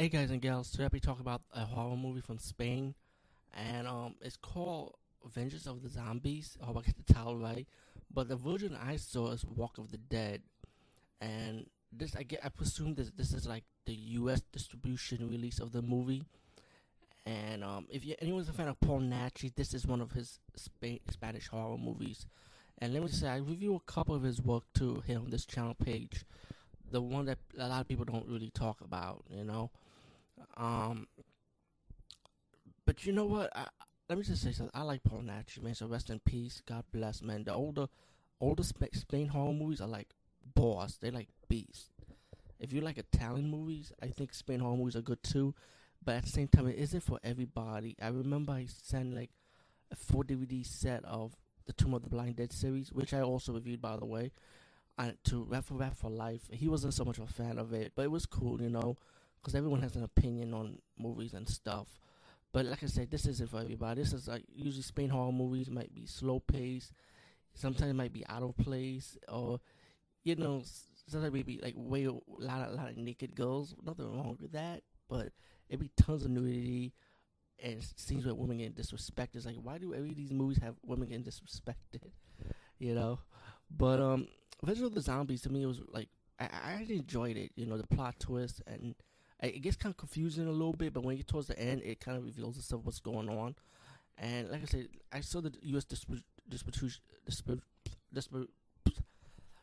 Hey guys and gals, today I'll be talking about a horror movie from Spain, and um, it's called Vengeance of the Zombies. I hope I get the title right. But the version I saw is Walk of the Dead, and this I get I presume this this is like the U.S. distribution release of the movie. And um, if you, anyone's a fan of Paul Naschy, this is one of his Spa- Spanish horror movies. And let me say, I review a couple of his work too here on this channel page. The one that a lot of people don't really talk about, you know. Um, but you know what? I, let me just say something. I like Paul Naschy, man. So rest in peace. God bless, man. The older, older Spain horror movies are like boss. They like beast. If you like Italian movies, I think Spain horror movies are good too. But at the same time, it isn't for everybody. I remember I sent like a four DVD set of the Tomb of the Blind Dead series, which I also reviewed, by the way, and to Rap for Rap for Life. He wasn't so much of a fan of it, but it was cool, you know because everyone has an opinion on movies and stuff. But like I said, this isn't for everybody. This is like usually Spain horror movies might be slow paced, sometimes it might be out of place, or you know, sometimes maybe like way a lot of, lot of naked girls. Nothing wrong with that, but it be tons of nudity and scenes where women get disrespected. It's like why do every these movies have women getting disrespected? You know, but um, of the Zombies to me was like I, I enjoyed it. You know, the plot twist and it gets kind of confusing a little bit, but when you get towards the end, it kind of reveals itself what's going on. And like I said, I saw the U.S. distribution, distribution, distribution,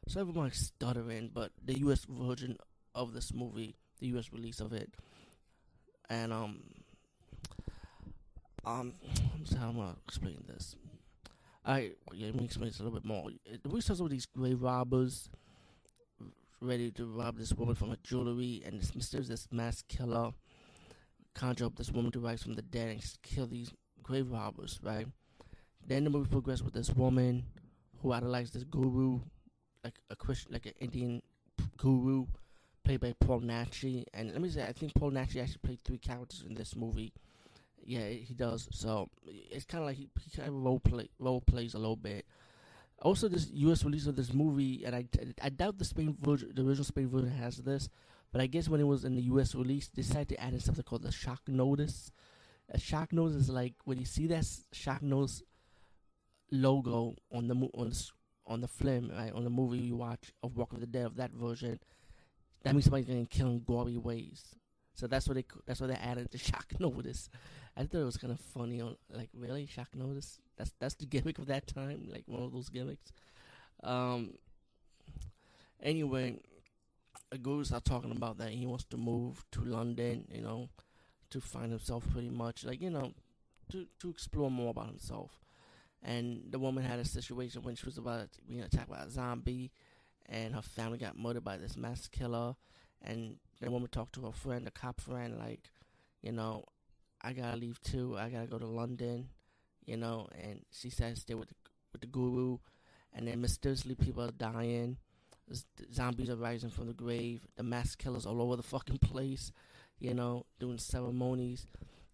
so stuttering, but the U.S. version of this movie, the U.S. release of it, and um, um, so I'm gonna explain this. I yeah, let me explain this a little bit more. It, We saw some of these grave robbers ready to rob this woman from her jewelry, and this mysterious mass killer conjure up this woman to rise from the dead and kill these grave robbers, right? Then the movie progresses with this woman who idolizes this guru, like a Christian, like an Indian guru, played by Paul Naschy. And let me say, I think Paul Naschy actually played three characters in this movie. Yeah, he does. So it's kind of like he, he kind of role play role plays a little bit also this U.S. release of this movie, and I, I doubt the Spain version, the original Spain version has this, but I guess when it was in the U.S. release, they decided to add in something called the shock notice. A shock notice is like when you see that shock notice logo on the on the, on the film, right, on the movie you watch of Walk of the Dead of that version, that means somebody's getting killed in gory ways. So that's what they that's what they added the shock notice. I thought it was kind of funny. On like really shock notice. That's that's the gimmick of that time. Like one of those gimmicks. Um. Anyway, Guru starts talking about that he wants to move to London. You know, to find himself pretty much like you know, to to explore more about himself. And the woman had a situation when she was about being attacked by a zombie, and her family got murdered by this mass killer. And the woman talked to her friend, a cop friend, like, you know, I gotta leave too. I gotta go to London, you know. And she said stay with the, with the guru. And then mysteriously people are dying. Zombies are rising from the grave. The mass killers all over the fucking place, you know, doing ceremonies.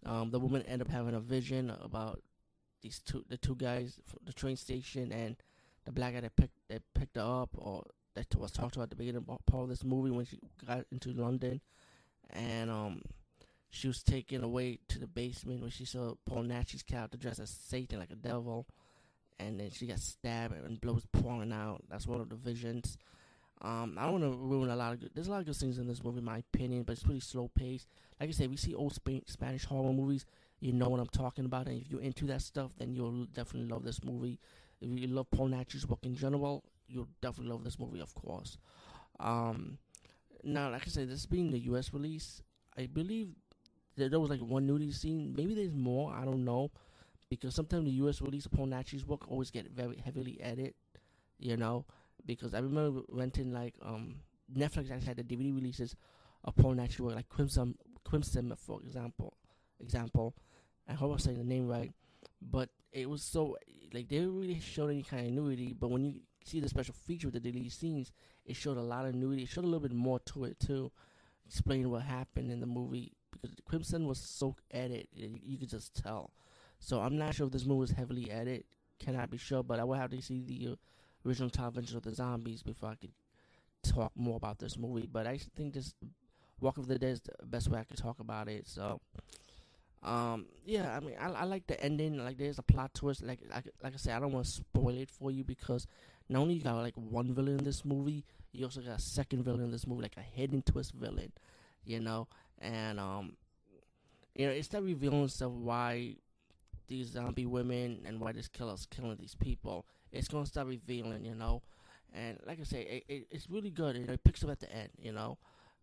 Um, the woman ended up having a vision about these two, the two guys from the train station, and the black guy that picked that picked her up, or that was talked about at the beginning of part of this movie when she got into London, and um, she was taken away to the basement where she saw Paul Naschy's character dressed as Satan, like a devil, and then she got stabbed and blood was pouring out. That's one of the visions. Um, I don't want to ruin a lot of good. There's a lot of good things in this movie, in my opinion, but it's pretty slow paced. Like I said, we see old Sp- Spanish horror movies. You know what I'm talking about, and if you're into that stuff, then you'll definitely love this movie. If you love Paul Naschy's work in general, you'll definitely love this movie, of course. Um, now, like I said, this being the U.S. release, I believe that there was like one nudity scene. Maybe there's more. I don't know, because sometimes the U.S. release of Paul Naschy's work always get very heavily edited. You know, because I remember renting like um Netflix actually had the DVD releases of Naschy's work, like Crimson Crimson, for example. Example, I hope I'm saying the name right, but it was so like they really show any kind of nudity. But when you see the special feature with the deleted scenes, it showed a lot of nudity. It showed a little bit more to it too, explaining what happened in the movie Crimson was so edited, you could just tell. So I'm not sure if this movie was heavily edited. Cannot be sure, but I will have to see the original Vengeance of the Zombies before I could talk more about this movie. But I think this Walk of the Dead is the best way I could talk about it. So, um, yeah, I mean, I, I like the ending. Like, there's a plot twist. Like, like, like I said, I don't want to spoil it for you because not only you got like one villain in this movie, you also got a second villain in this movie, like a hidden twist villain, you know. And um, you know, it's that revealing stuff why these zombie women and why this killer's killing these people. It's gonna start revealing, you know. And like I say, it, it, it's really good. And it picks up at the end, you know.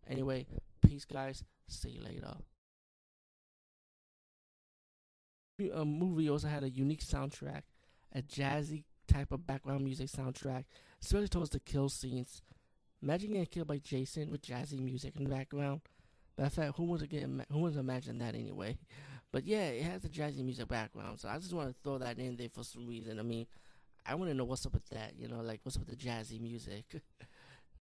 Anyway, peace, guys. See you later. A movie also had a unique soundtrack, a jazzy type of background music soundtrack, especially towards the kill scenes. Imagine getting killed by Jason with jazzy music in the background. Matter of fact, who wants to get who wants to imagine that anyway? But yeah, it has a jazzy music background, so I just want to throw that in there for some reason. I mean, I want to know what's up with that. You know, like what's up with the jazzy music.